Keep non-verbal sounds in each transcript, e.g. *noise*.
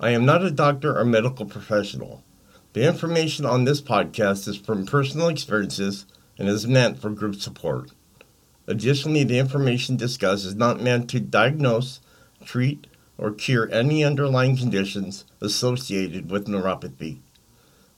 I am not a doctor or medical professional. The information on this podcast is from personal experiences and is meant for group support. Additionally, the information discussed is not meant to diagnose, treat, or cure any underlying conditions associated with neuropathy.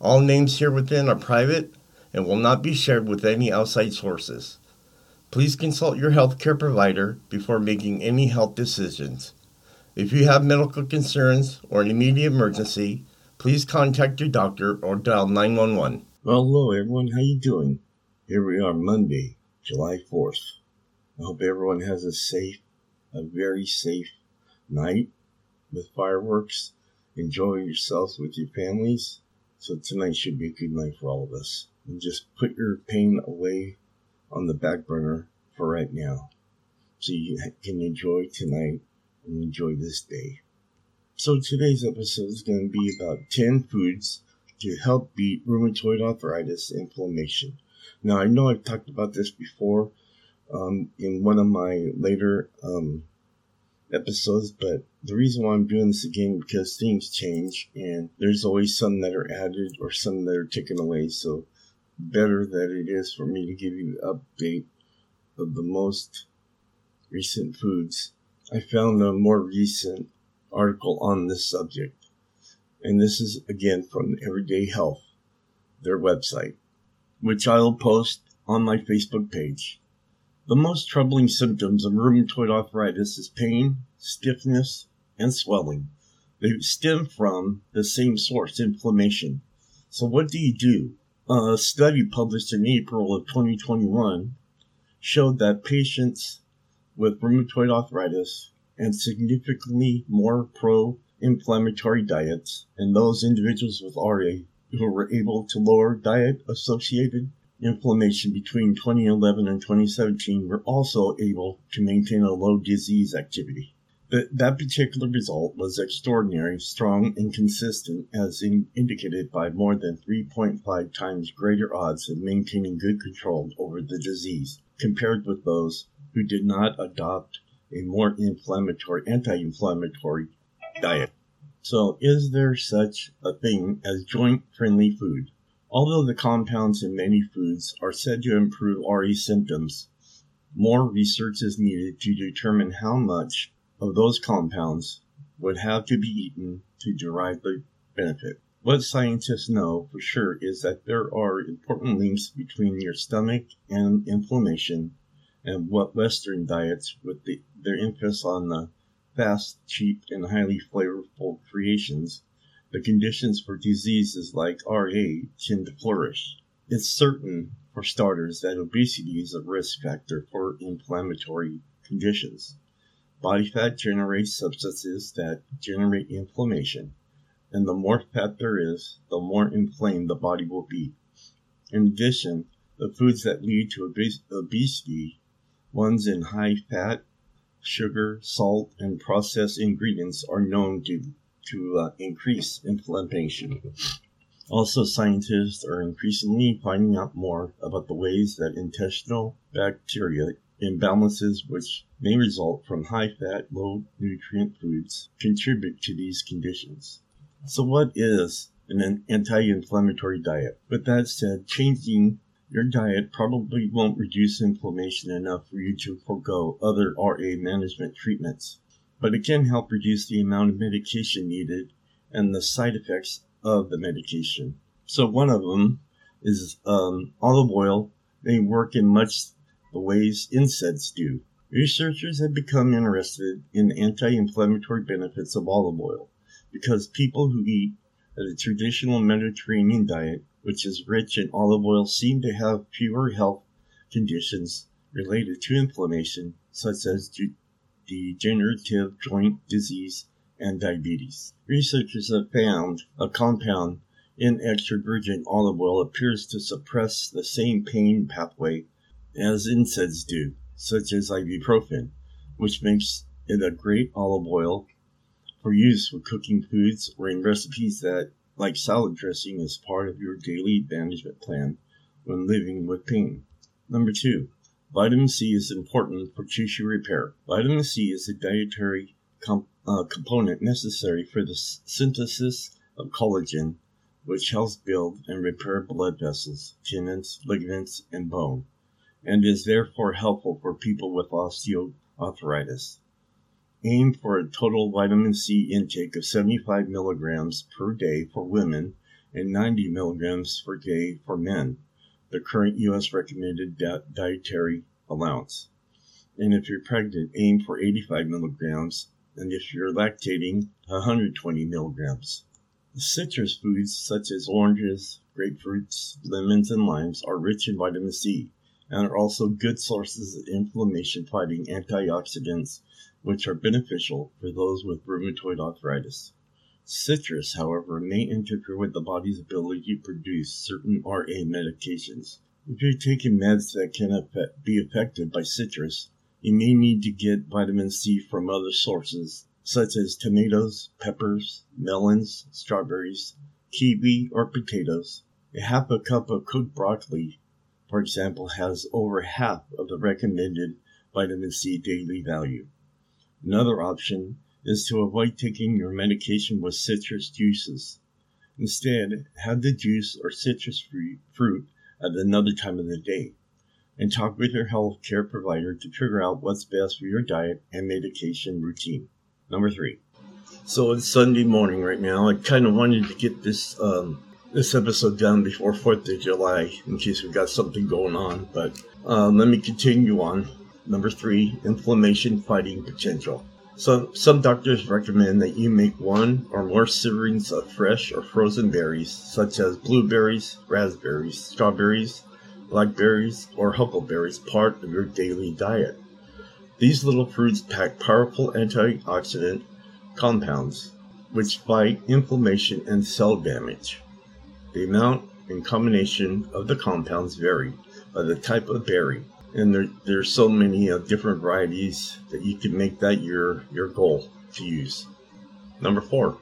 All names here within are private and will not be shared with any outside sources. Please consult your healthcare provider before making any health decisions. If you have medical concerns or an immediate emergency, please contact your doctor or dial 911. Well, hello everyone, how you doing? Here we are Monday, July 4th. I hope everyone has a safe, a very safe night with fireworks. Enjoy yourselves with your families. So tonight should be a good night for all of us. And just put your pain away on the back burner for right now so you can enjoy tonight and enjoy this day. So today's episode is going to be about 10 foods to help beat rheumatoid arthritis inflammation. Now I know I've talked about this before um, in one of my later um, episodes, but the reason why I'm doing this again because things change and there's always some that are added or some that are taken away. So better that it is for me to give you an update of the most recent foods, I found a more recent article on this subject. And this is again from Everyday Health, their website, which I'll post on my Facebook page. The most troubling symptoms of rheumatoid arthritis is pain, stiffness, and swelling. They stem from the same source, inflammation. So what do you do? A study published in April of 2021 showed that patients with rheumatoid arthritis and significantly more pro inflammatory diets and those individuals with RA who were able to lower diet associated inflammation between 2011 and 2017 were also able to maintain a low disease activity. But that particular result was extraordinary, strong, and consistent, as in indicated by more than 3.5 times greater odds of maintaining good control over the disease compared with those who did not adopt a more inflammatory, anti-inflammatory diet. So is there such a thing as joint-friendly food? Although the compounds in many foods are said to improve RA symptoms, more research is needed to determine how much of those compounds would have to be eaten to derive the benefit. What scientists know for sure is that there are important links between your stomach and inflammation, and what Western diets, with the, their emphasis on the fast, cheap, and highly flavorful creations, the conditions for diseases like RA tend to flourish. It's certain, for starters, that obesity is a risk factor for inflammatory conditions. Body fat generates substances that generate inflammation and the more fat there is, the more inflamed the body will be. In addition, the foods that lead to obes- obesity, ones in high fat, sugar, salt, and processed ingredients, are known to, to uh, increase inflammation. Also, scientists are increasingly finding out more about the ways that intestinal bacteria imbalances which may result from high fat, low nutrient foods contribute to these conditions. So, what is an anti inflammatory diet? With that said, changing your diet probably won't reduce inflammation enough for you to forego other RA management treatments, but it can help reduce the amount of medication needed and the side effects of the medication. So, one of them is um, olive oil may work in much the ways NSAIDs do. Researchers have become interested in the anti inflammatory benefits of olive oil because people who eat a traditional Mediterranean diet, which is rich in olive oil, seem to have fewer health conditions related to inflammation, such as degenerative joint disease and diabetes. Researchers have found a compound in extra virgin olive oil appears to suppress the same pain pathway as NSAIDs do, such as ibuprofen, which makes it a great olive oil for use with cooking foods or in recipes that, like salad dressing, is part of your daily management plan when living with pain. Number two, vitamin C is important for tissue repair. Vitamin C is a dietary uh, component necessary for the synthesis of collagen which helps build and repair blood vessels, tendons, ligaments, and bone, and is therefore helpful for people with osteoarthritis. Aim for a total vitamin C intake of 75 milligrams per day for women and 90 milligrams per day for men, the current U.S. recommended dietary allowance. And if you're pregnant, aim for 85 milligrams, and if you're lactating, 120 milligrams. Citrus foods such as oranges, grapefruits, lemons, and limes are rich in vitamin C and are also good sources of inflammation fighting antioxidants, which are beneficial for those with rheumatoid arthritis. Citrus, however, may interfere with the body's ability to produce certain RA medications. If you're taking meds that can be affected by citrus, you may need to get vitamin C from other sources such as tomatoes, peppers, melons, strawberries, kiwi, or potatoes. A half a cup of cooked broccoli, for example, has over half of the recommended vitamin C daily value. Another option is to avoid taking your medication with citrus juices. Instead, have the juice or citrus fruit at another time of the day and talk with your health care provider to figure out what's best for your diet and medication routine. Number three. So it's Sunday morning right now. I kind of wanted to get this um, this episode done before Fourth of July in case we've got something going on. But uh, let me continue on. Number three, inflammation fighting potential. So some doctors recommend that you make one or more servings of fresh or frozen berries, such as blueberries, raspberries, strawberries, blackberries, or huckleberries, part of your daily diet. These little fruits pack powerful antioxidant compounds which fight inflammation and cell damage. The amount and combination of the compounds vary by the type of berry, and there, there's so many uh, different varieties that you can make that your, your goal to use. Number four,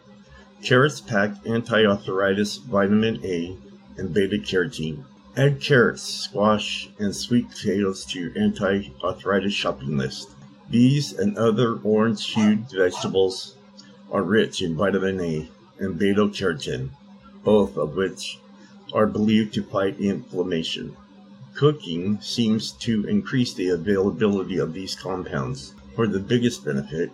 carrots pack anti-arthritis vitamin A and beta carotene Add carrots, squash, and sweet potatoes to your anti-arthritis shopping list. These and other orange-hued vegetables are rich in vitamin A and beta-carotene, both of which are believed to fight inflammation. Cooking seems to increase the availability of these compounds. For the biggest benefit,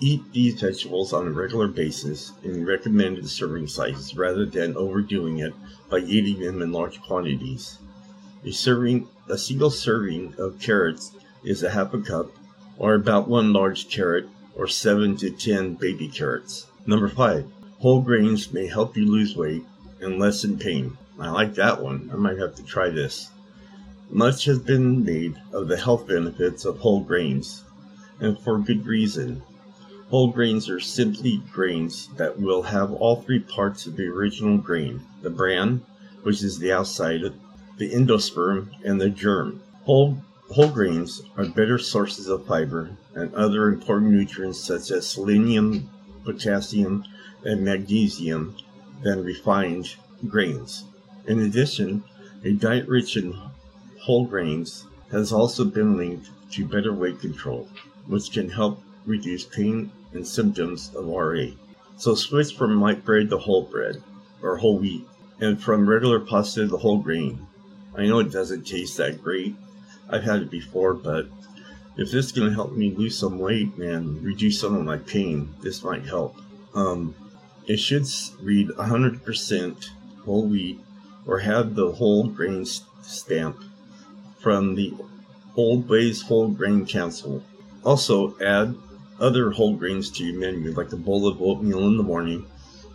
eat these vegetables on a regular basis in recommended serving sizes rather than overdoing it by eating them in large quantities. A serving, a single serving of carrots is a half a cup, or about one large carrot, or seven to ten baby carrots. Number five, whole grains may help you lose weight and lessen pain. I like that one. I might have to try this. Much has been made of the health benefits of whole grains, and for good reason. Whole grains are simply grains that will have all three parts of the original grain the bran, which is the outside, the endosperm, and the germ. Whole, whole grains are better sources of fiber and other important nutrients such as selenium, potassium, and magnesium than refined grains. In addition, a diet rich in whole grains has also been linked to better weight control, which can help reduce pain and symptoms of RA. So switch from white bread to whole bread or whole wheat and from regular pasta to whole grain. I know it doesn't taste that great. I've had it before, but if this is going to help me lose some weight and reduce some of my pain, this might help. Um, it should read 100% whole wheat or have the whole grain stamp from the Oldways Whole Grain Council. Also, add other whole grains to your menu, like a bowl of oatmeal in the morning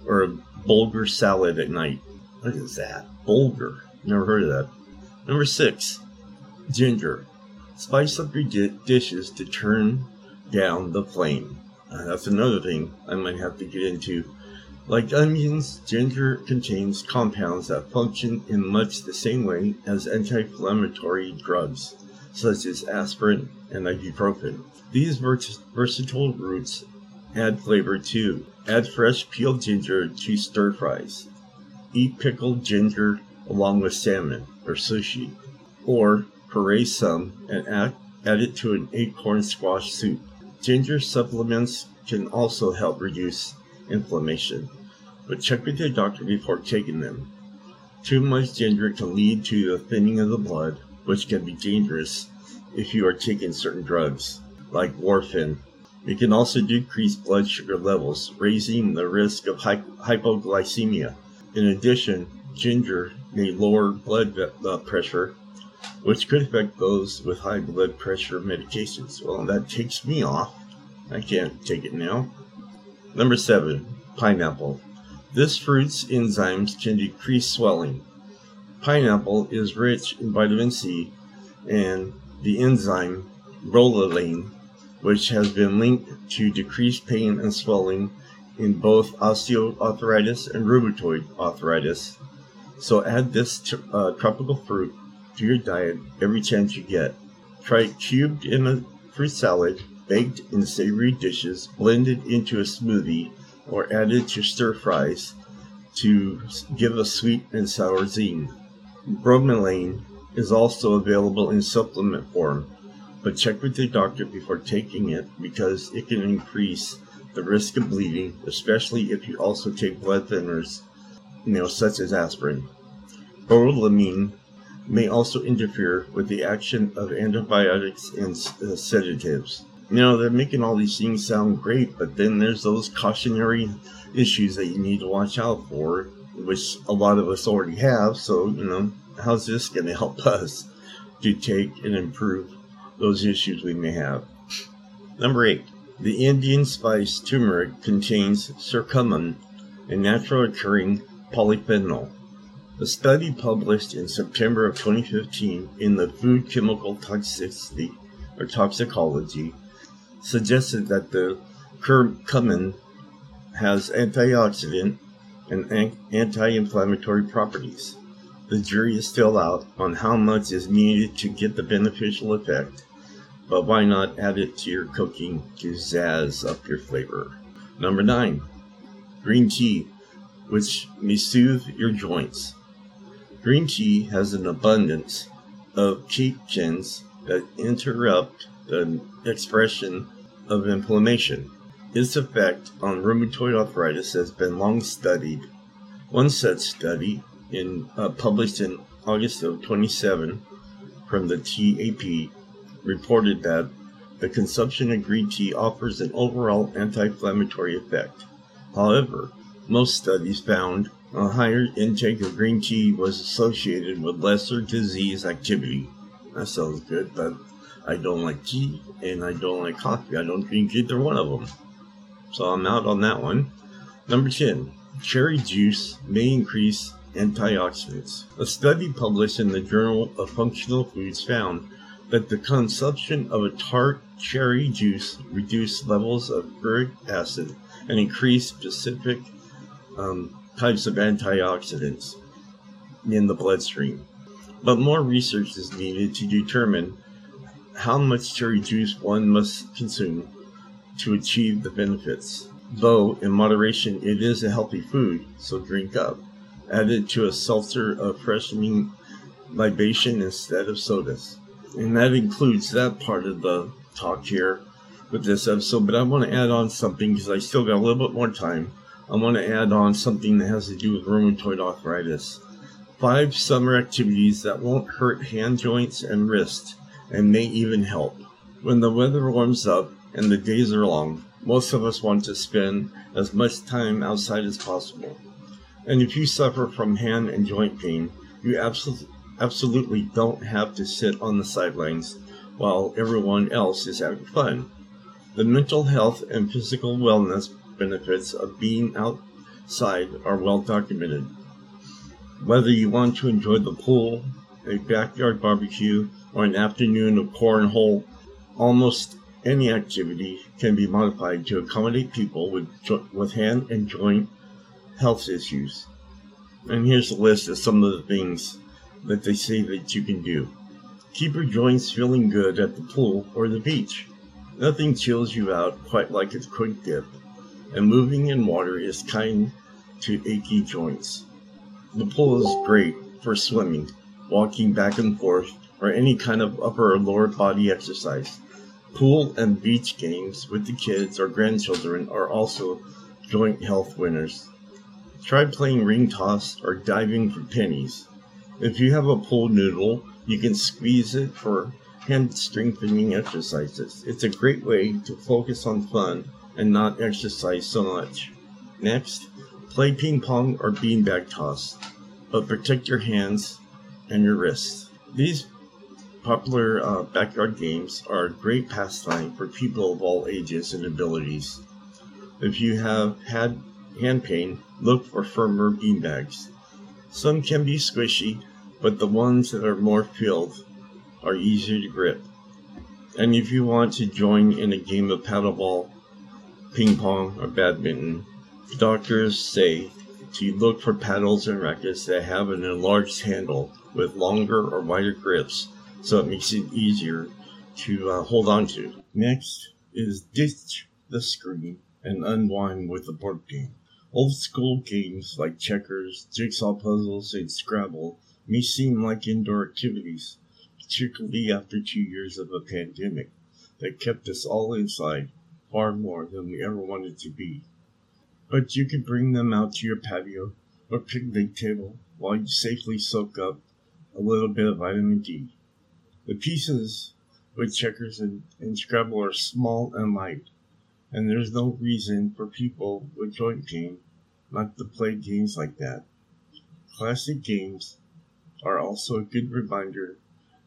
or a bulgur salad at night. What is that? Bulgur. Never heard of that. Number six, ginger. Spice up your di- dishes to turn down the flame. Uh, that's another thing I might have to get into Like onions, ginger contains compounds that function in much the same way as anti-inflammatory drugs, such as aspirin and ibuprofen. These versatile roots add flavor too. Add fresh peeled ginger to stir fries. Eat pickled ginger along with salmon or sushi. Or puree some and add, add it to an acorn squash soup. Ginger supplements can also help reduce inflammation, but check with your doctor before taking them. Too much ginger can lead to the thinning of the blood, which can be dangerous if you are taking certain drugs, like warfarin. It can also decrease blood sugar levels, raising the risk of hypoglycemia. In addition, ginger may lower blood uh, pressure, which could affect those with high blood pressure medications. Well, that takes me off. I can't take it now. Number seven, pineapple. This fruit's enzymes can decrease swelling. Pineapple is rich in vitamin C and the enzyme bromelain, which has been linked to decreased pain and swelling in both osteoarthritis and rheumatoid arthritis. So add this to, uh, tropical fruit to your diet every chance you get. Try it cubed in a fruit salad baked in savory dishes, blended into a smoothie, or added to stir fries to give a sweet and sour zing. Bromelain is also available in supplement form, but check with your doctor before taking it because it can increase the risk of bleeding, especially if you also take blood thinners, you know, such as aspirin. Bromelain may also interfere with the action of antibiotics and uh, sedatives you know, they're making all these things sound great, but then there's those cautionary issues that you need to watch out for, which a lot of us already have. So, you know, how's this going *laughs* to help us to take and improve those issues we may have? Number eight, the Indian spice turmeric contains curcumin, a natural occurring polyphenol. A study published in September of 2015 in the Food Chemical Toxicity or Toxicology suggested that the curcumin has antioxidant and anti-inflammatory properties. The jury is still out on how much is needed to get the beneficial effect, but why not add it to your cooking to zazz up your flavor? Number 9. Green tea, which may soothe your joints. Green tea has an abundance of catechins that interrupt the expression of inflammation. Its effect on rheumatoid arthritis has been long studied. One such study, in, uh, published in August of 27 from the TAP, reported that the consumption of green tea offers an overall anti-inflammatory effect. However, most studies found a higher intake of green tea was associated with lesser disease activity. That sounds good, but I don't like tea and I don't like coffee. I don't drink either one of them. So I'm out on that one. Number 10. Cherry juice may increase antioxidants. A study published in the Journal of Functional Foods found that the consumption of a tart cherry juice reduced levels of uric acid and increased specific um, types of antioxidants in the bloodstream. But more research is needed to determine how much cherry juice one must consume to achieve the benefits. Though, in moderation, it is a healthy food, so drink up. Add it to a seltzer of freshening libation instead of sodas. And that includes that part of the talk here with this episode, but I want to add on something because I still got a little bit more time. I want to add on something that has to do with rheumatoid arthritis. Five summer activities that won't hurt hand joints and wrists and may even help. When the weather warms up and the days are long, most of us want to spend as much time outside as possible. And if you suffer from hand and joint pain, you absolutely don't have to sit on the sidelines while everyone else is having fun. The mental health and physical wellness benefits of being outside are well documented. Whether you want to enjoy the pool, a backyard barbecue, or an afternoon of cornhole, almost any activity can be modified to accommodate people with, with hand and joint health issues. And here's a list of some of the things that they say that you can do. Keep your joints feeling good at the pool or the beach. Nothing chills you out quite like a quick dip, and moving in water is kind to achy joints. The pool is great for swimming, walking back and forth, or any kind of upper or lower body exercise. Pool and beach games with the kids or grandchildren are also joint health winners. Try playing ring toss or diving for pennies. If you have a pool noodle, you can squeeze it for hand strengthening exercises. It's a great way to focus on fun and not exercise so much. Next, play ping pong or beanbag toss, but protect your hands and your wrists. These popular uh, backyard games are a great pastime for people of all ages and abilities. If you have had hand pain, look for firmer beanbags. Some can be squishy, but the ones that are more filled are easier to grip. And if you want to join in a game of paddleball, ping pong, or badminton, doctors say to look for paddles and rackets that have an enlarged handle with longer or wider grips so it makes it easier to uh, hold on to. Next is ditch the screen and unwind with a board game. Old school games like checkers, jigsaw puzzles, and Scrabble may seem like indoor activities, particularly after two years of a pandemic that kept us all inside far more than we ever wanted to be. But you can bring them out to your patio or picnic table while you safely soak up a little bit of vitamin D. The pieces with checkers and, and Scrabble are small and light, and there's no reason for people with joint pain not to play games like that. Classic games are also a good reminder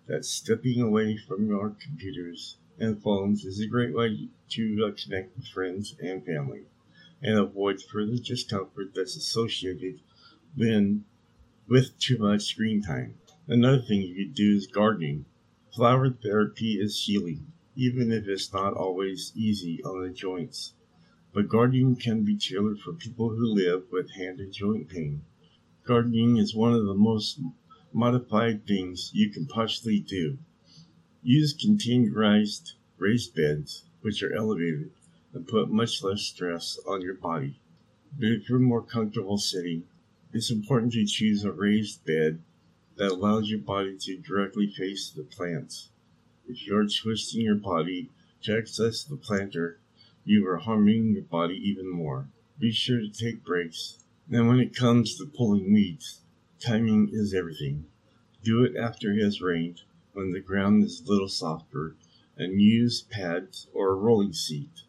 that stepping away from your computers and phones is a great way to connect with friends and family and avoid further discomfort that's associated when, with too much screen time. Another thing you could do is gardening. Flower therapy is healing, even if it's not always easy on the joints. But gardening can be tailored for people who live with hand and joint pain. Gardening is one of the most modified things you can possibly do. Use containerized raised beds, which are elevated and put much less stress on your body. But if you're more comfortable sitting, it's important to choose a raised bed that allows your body to directly face the plants. If you're twisting your body to access the planter, you are harming your body even more. Be sure to take breaks. And when it comes to pulling weeds, Timing is everything. Do it after it has rained, when the ground is a little softer, and use pads or a rolling seat.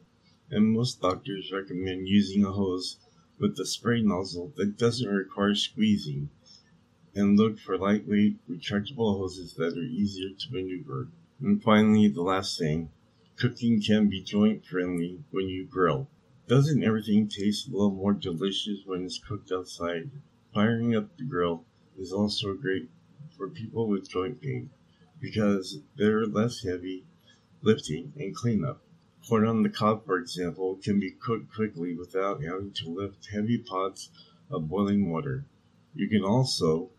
And most doctors recommend using a hose with a spray nozzle that doesn't require squeezing, and look for lightweight, rechargeable hoses that are easier to maneuver. And finally, the last thing cooking can be joint friendly when you grill. Doesn't everything taste a little more delicious when it's cooked outside? Firing up the grill is also great for people with joint pain because they're less heavy lifting and cleanup. Corn on the cob, for example, can be cooked quickly without having to lift heavy pots of boiling water. You can also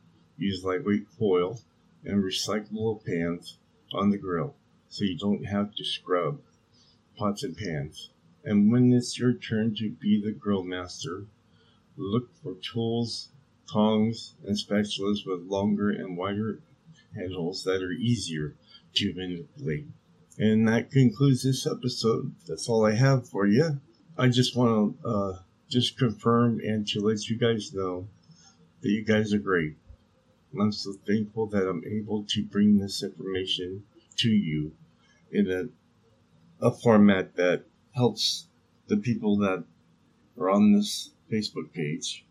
use lightweight foil and recyclable pans on the grill so you don't have to scrub pots and pans. And when it's your turn to be the grill master, look for tools, tongs, and spatulas with longer and wider handles that are easier to manipulate. And that concludes this episode. That's all I have for you. I just want to uh, just confirm and to let you guys know that you guys are great. I'm so thankful that I'm able to bring this information to you in a, a format that helps the people that are on this Facebook page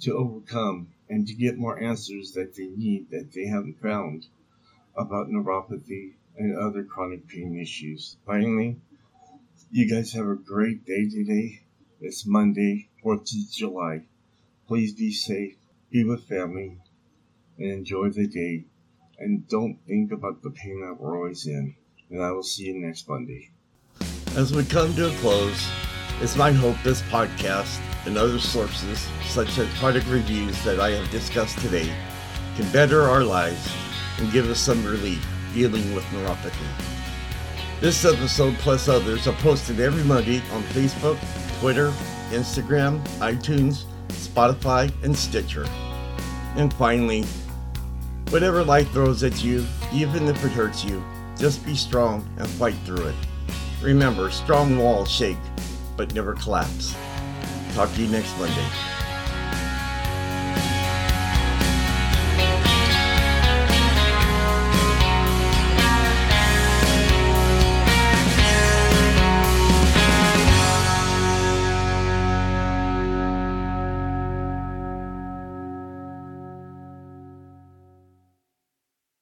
to overcome and to get more answers that they need that they haven't found about neuropathy and other chronic pain issues. Finally, you guys have a great day today. It's Monday, 4th of July. Please be safe, be with family, and enjoy the day. And don't think about the pain that we're always in. And I will see you next Monday. As we come to a close, it's my hope this podcast and other sources, such as product reviews that I have discussed today, can better our lives and give us some relief dealing with neuropathy. This episode, plus others, are posted every Monday on Facebook, Twitter, Instagram, iTunes, Spotify, and Stitcher. And finally, whatever life throws at you, even if it hurts you, just be strong and fight through it. Remember, strong walls shake, but never collapse. Talk to you next Monday.